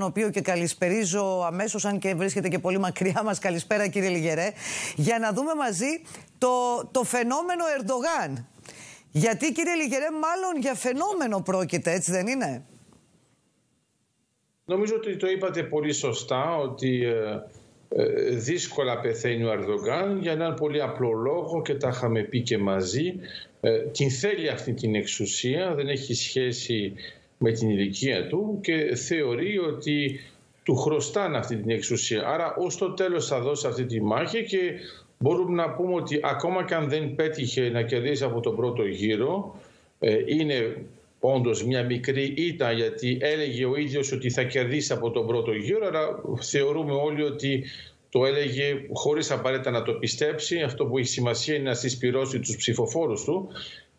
τον οποίο και καλησπερίζω αμέσως, αν και βρίσκεται και πολύ μακριά μας. Καλησπέρα, κύριε Λιγερέ, για να δούμε μαζί το, το φαινόμενο Ερντογάν. Γιατί, κύριε Λιγερέ, μάλλον για φαινόμενο πρόκειται, έτσι δεν είναι; Νομίζω ότι το είπατε πολύ σωστά, ότι ε, ε, δύσκολα πεθαίνει ο Ερντογάν για έναν πολύ απλό λόγο και τα είχαμε πει και μαζί. Ε, την θέλει αυτή την εξουσία, δεν έχει σχέση με την ηλικία του και θεωρεί ότι του χρωστάνε αυτή την εξουσία. Άρα ως το τέλος θα δώσει αυτή τη μάχη και μπορούμε να πούμε ότι ακόμα και αν δεν πέτυχε να κερδίσει από τον πρώτο γύρο ε, είναι όντως μια μικρή ήττα γιατί έλεγε ο ίδιος ότι θα κερδίσει από τον πρώτο γύρο αλλά θεωρούμε όλοι ότι το έλεγε χωρίς απαραίτητα να το πιστέψει. Αυτό που έχει σημασία είναι να συσπηρώσει τους ψηφοφόρους του.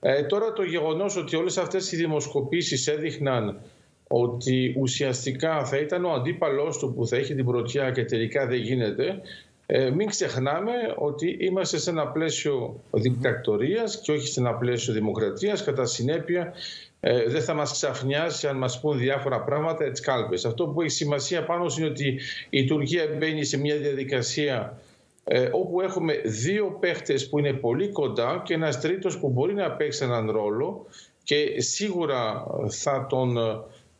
Ε, τώρα το γεγονός ότι όλες αυτές οι δημοσκοπήσεις έδειχναν ότι ουσιαστικά θα ήταν ο αντίπαλός του που θα έχει την πρωτιά και τελικά δεν γίνεται, ε, μην ξεχνάμε ότι είμαστε σε ένα πλαίσιο δικτακτορίας και όχι σε ένα πλαίσιο δημοκρατίας. Κατά συνέπεια ε, δεν θα μας ξαφνιάσει αν μας πούν διάφορα πράγματα τις κάλπες. Αυτό που έχει σημασία πάνω είναι ότι η Τουρκία μπαίνει σε μια διαδικασία ε, όπου έχουμε δύο παίχτες που είναι πολύ κοντά και ένας τρίτος που μπορεί να παίξει έναν ρόλο και σίγουρα θα τον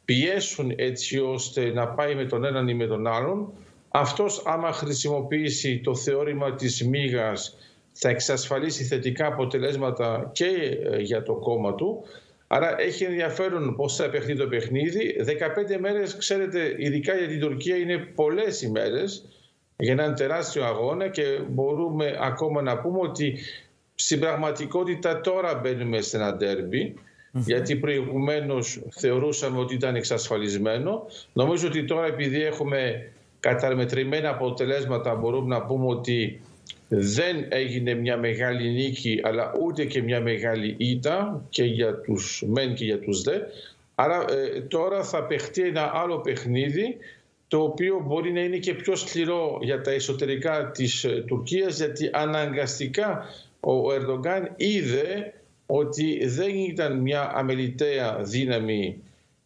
πιέσουν έτσι ώστε να πάει με τον έναν ή με τον άλλον. Αυτός άμα χρησιμοποιήσει το θεώρημα της μίγας θα εξασφαλίσει θετικά αποτελέσματα και ε, για το κόμμα του. Άρα έχει ενδιαφέρον πώς θα επεχθεί το παιχνίδι. 15 μέρες, ξέρετε, ειδικά για την Τουρκία είναι πολλές ημέρες για έναν τεράστιο αγώνα και μπορούμε ακόμα να πούμε ότι στην πραγματικότητα τώρα μπαίνουμε σε ένα ντέρμπι γιατί προηγουμένως θεωρούσαμε ότι ήταν εξασφαλισμένο. Νομίζω ότι τώρα επειδή έχουμε καταρμετρημένα αποτελέσματα μπορούμε να πούμε ότι δεν έγινε μια μεγάλη νίκη αλλά ούτε και μια μεγάλη ήττα και για τους μεν και για τους δε. Άρα ε, τώρα θα παιχτεί ένα άλλο παιχνίδι το οποίο μπορεί να είναι και πιο σκληρό για τα εσωτερικά της ε, Τουρκίας γιατί αναγκαστικά ο Ερντογκάν είδε ότι δεν ήταν μια αμεληταία δύναμη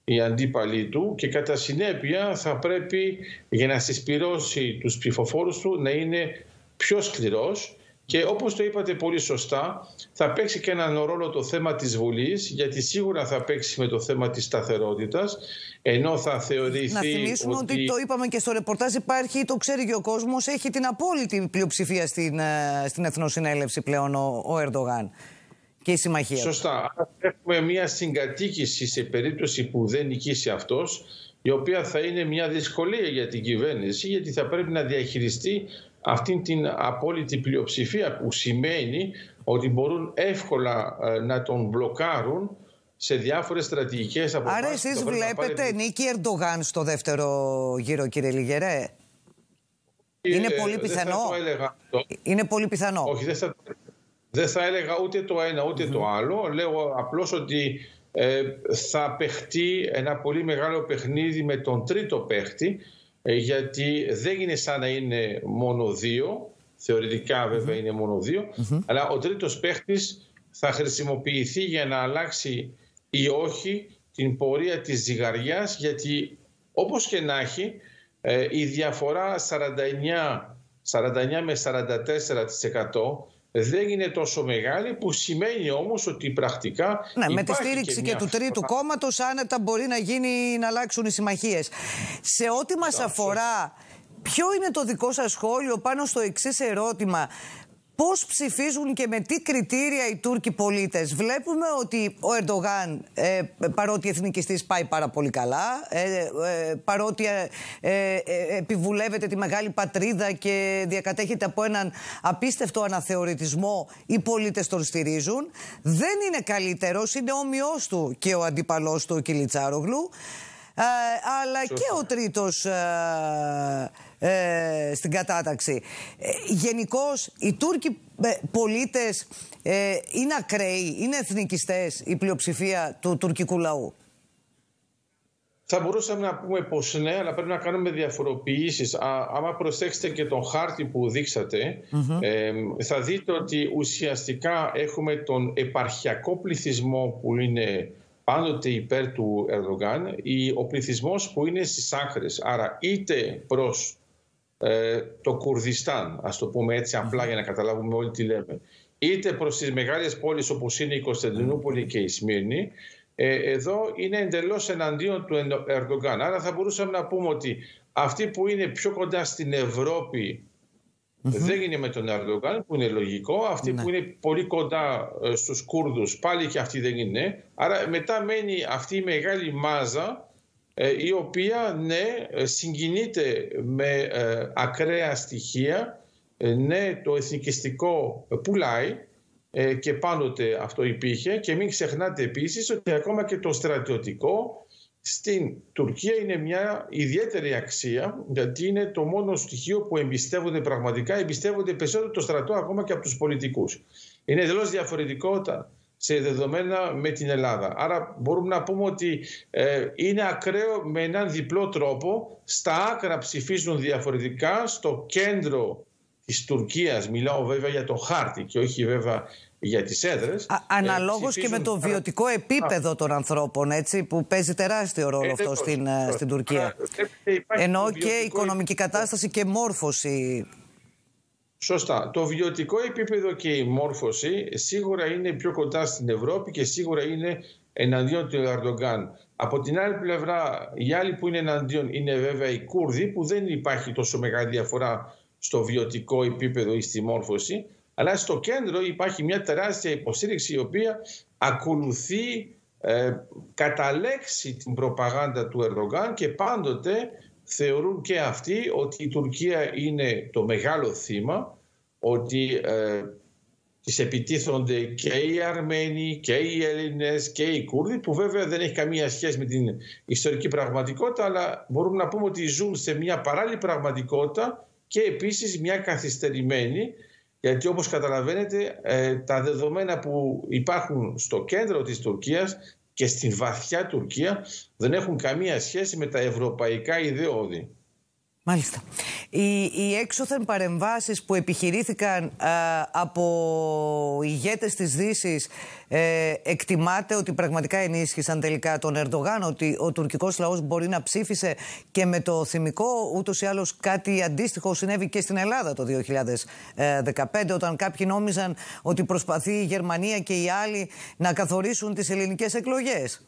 η αντίπαλή του και κατά συνέπεια θα πρέπει για να συσπυρώσει τους ψηφοφόρους του να είναι πιο σκληρός και όπως το είπατε πολύ σωστά θα παίξει και έναν ρόλο το θέμα της Βουλής γιατί σίγουρα θα παίξει με το θέμα της σταθερότητας ενώ θα θεωρηθεί Να θυμίσουμε ότι... ότι το είπαμε και στο ρεπορτάζ υπάρχει, το ξέρει και ο κόσμος, έχει την απόλυτη πλειοψηφία στην, ε, στην Εθνοσυνέλευση πλέον ο, ο Ερντογάν και η συμμαχία. Σωστά. Έχουμε μια συγκατοίκηση σε περίπτωση που δεν νικήσει αυτός η οποία θα είναι μια δυσκολία για την κυβέρνηση γιατί θα πρέπει να διαχειριστεί αυτή την απόλυτη πλειοψηφία που σημαίνει ότι μπορούν εύκολα ε, να τον μπλοκάρουν σε διάφορες στρατηγικές αποφάσεις. Άρα, εσείς βλέπετε πάρει... νίκη Ερντογάν στο δεύτερο γύρο, κύριε Λιγερέ; Είναι ε, πολύ πιθανό; Είναι πολύ πιθανό; Όχι, δεν θα, δεν θα έλεγα ούτε το ένα ούτε το άλλο. Λέω απλώς ότι ε, θα παιχτεί ένα πολύ μεγάλο παιχνίδι με τον τρίτο παίχτη ε, γιατί δεν είναι σαν να είναι μόνο δύο, θεωρητικά είναι μόνο αλλά ο τρίτος παίχτης θα χρησιμοποιηθεί για να αλλάξει ή όχι την πορεία της ζυγαριάς γιατί όπως και να έχει ε, η διαφορά 49, 49 με 44% δεν είναι τόσο μεγάλη που σημαίνει όμως ότι πρακτικά Ναι, με τη στήριξη και, του τρίτου κόμματος άνετα μπορεί να γίνει να αλλάξουν οι συμμαχίες. Σε ό,τι μας αφορά, ποιο είναι το δικό σας σχόλιο πάνω στο εξής ερώτημα; Πώς ψηφίζουν και με τι κριτήρια οι Τούρκοι πολίτες. Βλέπουμε ότι ο Ερντογάν, ε, παρότι εθνικιστής πάει πάρα πολύ καλά, ε, ε, παρότι ε, ε, επιβουλεύεται τη μεγάλη πατρίδα και διακατέχεται από έναν απίστευτο αναθεωρητισμό, οι πολίτες τον στηρίζουν. Δεν είναι καλύτερος, είναι όμοιος του και ο αντίπαλός του, ο Κιλιτσάρογλου. αλλά και ο τρίτος ε, στην κατάταξη. Ε, Γενικώς, οι Τούρκοι ε, πολίτες ε, είναι ακραίοι, είναι εθνικιστές η πλειοψηφία του τουρκικού λαού. Θα μπορούσαμε να πούμε πως ναι, αλλά πρέπει να κάνουμε διαφοροποιήσεις. Α, άμα προσέξετε και τον χάρτη που δειξατε θα δείτε ότι ουσιαστικά έχουμε τον επαρχιακό πληθυσμό που είναι πάντοτε υπέρ του Ερδογάν ο πληθυσμός που είναι στις άκρες. Άρα είτε προς ε, το Κουρδιστάν, ας το πούμε έτσι απλά για να καταλάβουμε όλοι τι λέμε, είτε προς τις μεγάλες πόλεις όπως είναι η Κωνσταντινούπολη και η Σμύρνη, ε, εδώ είναι εντελώς εναντίον του Ερντογκάν. Άρα θα μπορούσαμε να πούμε ότι αυτοί που είναι πιο κοντά στην Ευρώπη δεν είναι με τον Ερντογκάν, που είναι λογικό. Αυτοί ναι. που είναι πολύ κοντά ε, στους Κούρδους, πάλι και αυτοί δεν είναι. Άρα μετά μένει αυτή η μεγάλη μάζα, ε, η οποία ναι, συγκινείται με ακραία στοιχεία. Ναι, το εθνικιστικό πουλάει, ε, και πάντοτε αυτό υπήρχε και μην ξεχνάτε επίσης ότι ακόμα και το στρατιωτικό στην Τουρκία είναι μια ιδιαίτερη αξία γιατί είναι το μόνο στοιχείο που εμπιστεύονται πραγματικά, εμπιστεύονται περισσότερο το στρατό ακόμα και από τους πολιτικούς. Είναι εντελώς διαφορετικό σε δεδομένα με την Ελλάδα. Άρα μπορούμε να πούμε ότι ε, είναι ακραίο με έναν διπλό τρόπο. Στα άκρα ψηφίζουν διαφορετικά, στο κέντρο της Τουρκίας, μιλάω βέβαια για το χάρτη και όχι βέβαια για τις έδρες. Αναλόγως και με το βιωτικό επίπεδο των ανθρώπων, έτσι, που παίζει τεράστιο ρόλο αυτό στην, ε, στην Τουρκία. Ενώ και η οικονομική κατάσταση και μόρφωση. Σωστά. Το βιωτικό επίπεδο και η μόρφωση σίγουρα είναι πιο κοντά στην Ευρώπη και σίγουρα είναι εναντίον του Ερντογκάν. Από την άλλη πλευρά, οι άλλοι που είναι εναντίον είναι βέβαια οι Κούρδοι, που δεν υπάρχει τόσο μεγάλη διαφορά στο βιωτικό επίπεδο ή στη μόρφωση. Αλλά στο κέντρο υπάρχει μια τεράστια υποστήριξη η οποία ακολουθεί ε, κατά λέξη την προπαγάνδα του Ερδογάν και πάντοτε θεωρούν και αυτοί ότι η Τουρκία είναι το μεγάλο θύμα, ότι ε, τις επιτίθονται και οι Αρμένοι και οι Έλληνες και οι Κούρδοι που βέβαια δεν έχει καμία σχέση με την ιστορική πραγματικότητα αλλά μπορούμε να πούμε ότι ζουν σε μια παράλληλη πραγματικότητα και επίσης μια καθυστερημένη γιατί όπως καταλαβαίνετε ε, τα δεδομένα που υπάρχουν στο κέντρο της Τουρκίας και στην βαθιά Τουρκία δεν έχουν καμία σχέση με τα ευρωπαϊκά ιδεώδη. Μάλιστα. Οι, οι έξωθεν παρεμβάσεις που επιχειρήθηκαν ε, από ηγέτες της δύσης ε, εκτιμάται ότι πραγματικά ενίσχυσαν τελικά τον Ερντογάν, ότι ο τουρκικός λαός μπορεί να ψήφισε και με το θυμικό, ούτως ή άλλως κάτι αντίστοιχο συνέβη και στην Ελλάδα το 2015, όταν κάποιοι νόμιζαν ότι προσπαθεί η Γερμανία και οι άλλοι να καθορίσουν τις ελληνικές εκλογές.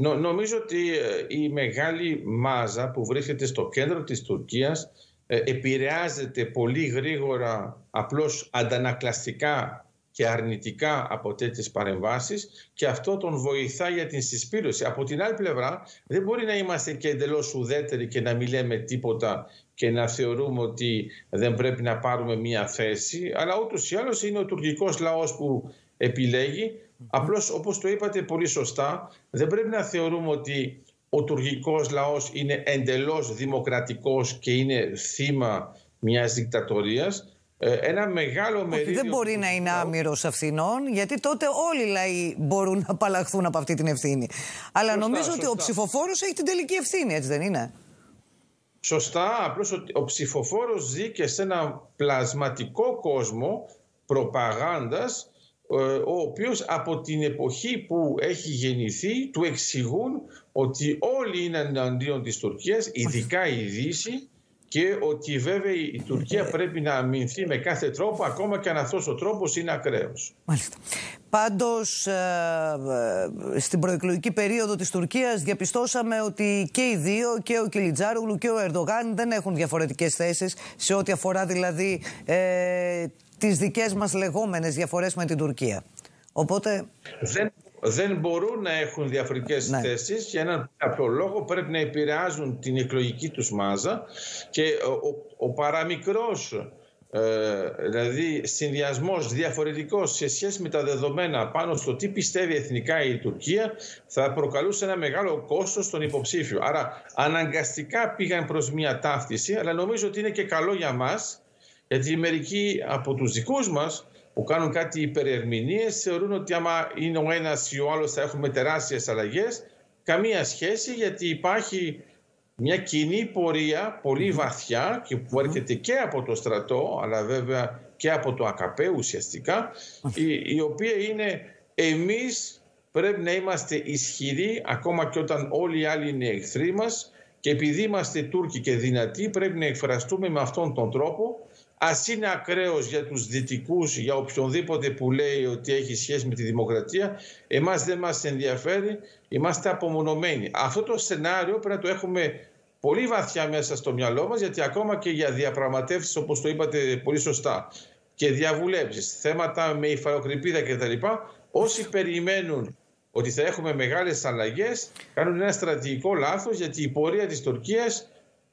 Νο, νομίζω ότι ε, η μεγάλη μάζα που βρίσκεται στο κέντρο της Τουρκίας ε, επηρεάζεται πολύ γρήγορα απλώς αντανακλαστικά και αρνητικά από τέτοιες παρεμβάσεις και αυτό τον βοηθά για την συσπήρωση. Από την άλλη πλευρά δεν μπορεί να είμαστε και εντελώς ουδέτεροι και να μην λέμε τίποτα και να θεωρούμε ότι δεν πρέπει να πάρουμε μία θέση αλλά ούτως ή άλλως είναι ο τουρκικός λαός που επιλέγει Απλώς όπως το είπατε πολύ σωστά, δεν πρέπει να θεωρούμε ότι ο τουρκικός λαός είναι εντελώς δημοκρατικός και είναι θύμα μιας δικτατορίας. Ε, ένα μεγάλο μερίδιο... δεν μπορεί να είναι άμυρος ευθυνών, γιατί τότε όλοι οι λαοί μπορούν να απαλλαχθούν από αυτή την ευθύνη. Αλλά νομίζω ότι ο ψηφοφόρος έχει την τελική ευθύνη, έτσι δεν είναι; Σωστά, απλώς ο, ο ψηφοφόρος ζει και σε ένα πλασματικό κόσμο προπαγάνδας ο οποίος από την εποχή που έχει γεννηθεί του εξηγούν ότι όλοι είναι εναντίον της Τουρκίας, ειδικά η Δύση και ότι βέβαια η Τουρκία πρέπει να αμυνθεί με κάθε τρόπο ακόμα και αν αυτός ο τρόπος είναι ακραίος. Μάλιστα. Πάντως ε, ε, στην προεκλογική περίοδο της Τουρκίας διαπιστώσαμε ότι και οι δύο, και ο Κιλιτζάρογλου και ο Ερντογάν δεν έχουν διαφορετικές θέσεις σε ό,τι αφορά δηλαδή ε, τις δικές μας λεγόμενες διαφορές με την Τουρκία. Οπότε... Δεν, δεν μπορούν να έχουν διαφορετικές ναι. θέσεις για έναν απλό λόγο πρέπει να επηρεάζουν την εκλογική τους μάζα και ο, ο, παραμικρός ε, δηλαδή συνδυασμός διαφορετικός σε σχέση με τα δεδομένα πάνω στο τι πιστεύει εθνικά η Τουρκία θα προκαλούσε ένα μεγάλο κόστος στον υποψήφιο. Άρα αναγκαστικά πήγαν προς μια ταύτιση αλλά νομίζω ότι είναι και καλό για μας γιατί μερικοί από τους δικούς μας που κάνουν κάτι υπερερμηνίες θεωρούν ότι άμα είναι ο ένας ή ο άλλος θα έχουμε τεράστιες αλλαγές. Καμία σχέση γιατί υπάρχει μια κοινή πορεία πολύ βαθιά και που έρχεται και από το στρατό αλλά βέβαια και από το ΑΚΠ ουσιαστικά η, η οποία είναι εμείς πρέπει να είμαστε ισχυροί ακόμα και όταν όλοι οι άλλοι είναι εχθροί μας και επειδή είμαστε Τούρκοι και δυνατοί πρέπει να εκφραστούμε με αυτόν τον τρόπο ας είναι ακραίος για τους δυτικούς, για οποιονδήποτε που λέει ότι έχει σχέση με τη δημοκρατία, εμάς δεν μας ενδιαφέρει, είμαστε απομονωμένοι. Αυτό το σενάριο πρέπει να το έχουμε πολύ βαθιά μέσα στο μυαλό μας, γιατί ακόμα και για διαπραγματεύσεις, όπως το είπατε πολύ σωστά, και διαβουλεύσεις, θέματα με υφαλοκρηπίδα κτλ. Όσοι περιμένουν ότι θα έχουμε μεγάλες αλλαγές, κάνουν ένα στρατηγικό λάθος, γιατί η πορεία της Τουρκίας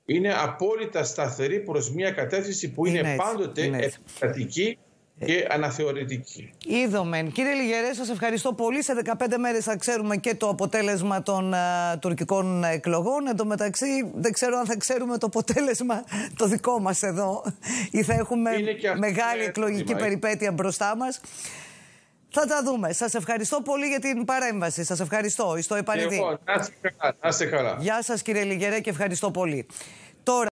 είναι απόλυτα σταθερή προς μια κατεύθυνση που είναι, πάντοτε επικρατική και αναθεωρητική. Είδομεν. Κύριε Λιγερέ, σας ευχαριστώ πολύ. Σε 15 μέρες θα ξέρουμε και το αποτέλεσμα των τουρκικών εκλογών. Εν τω μεταξύ δεν ξέρω αν θα ξέρουμε το αποτέλεσμα το δικό μας εδώ ή θα έχουμε μεγάλη εκλογική περιπέτεια μπροστά μας. Θα τα δούμε. Σας ευχαριστώ πολύ για την παρέμβαση. Σας ευχαριστώ. Στο επανειδή. να είστε καλά. Γεια σας κύριε Λιγερέ και ευχαριστώ πολύ. Τώρα...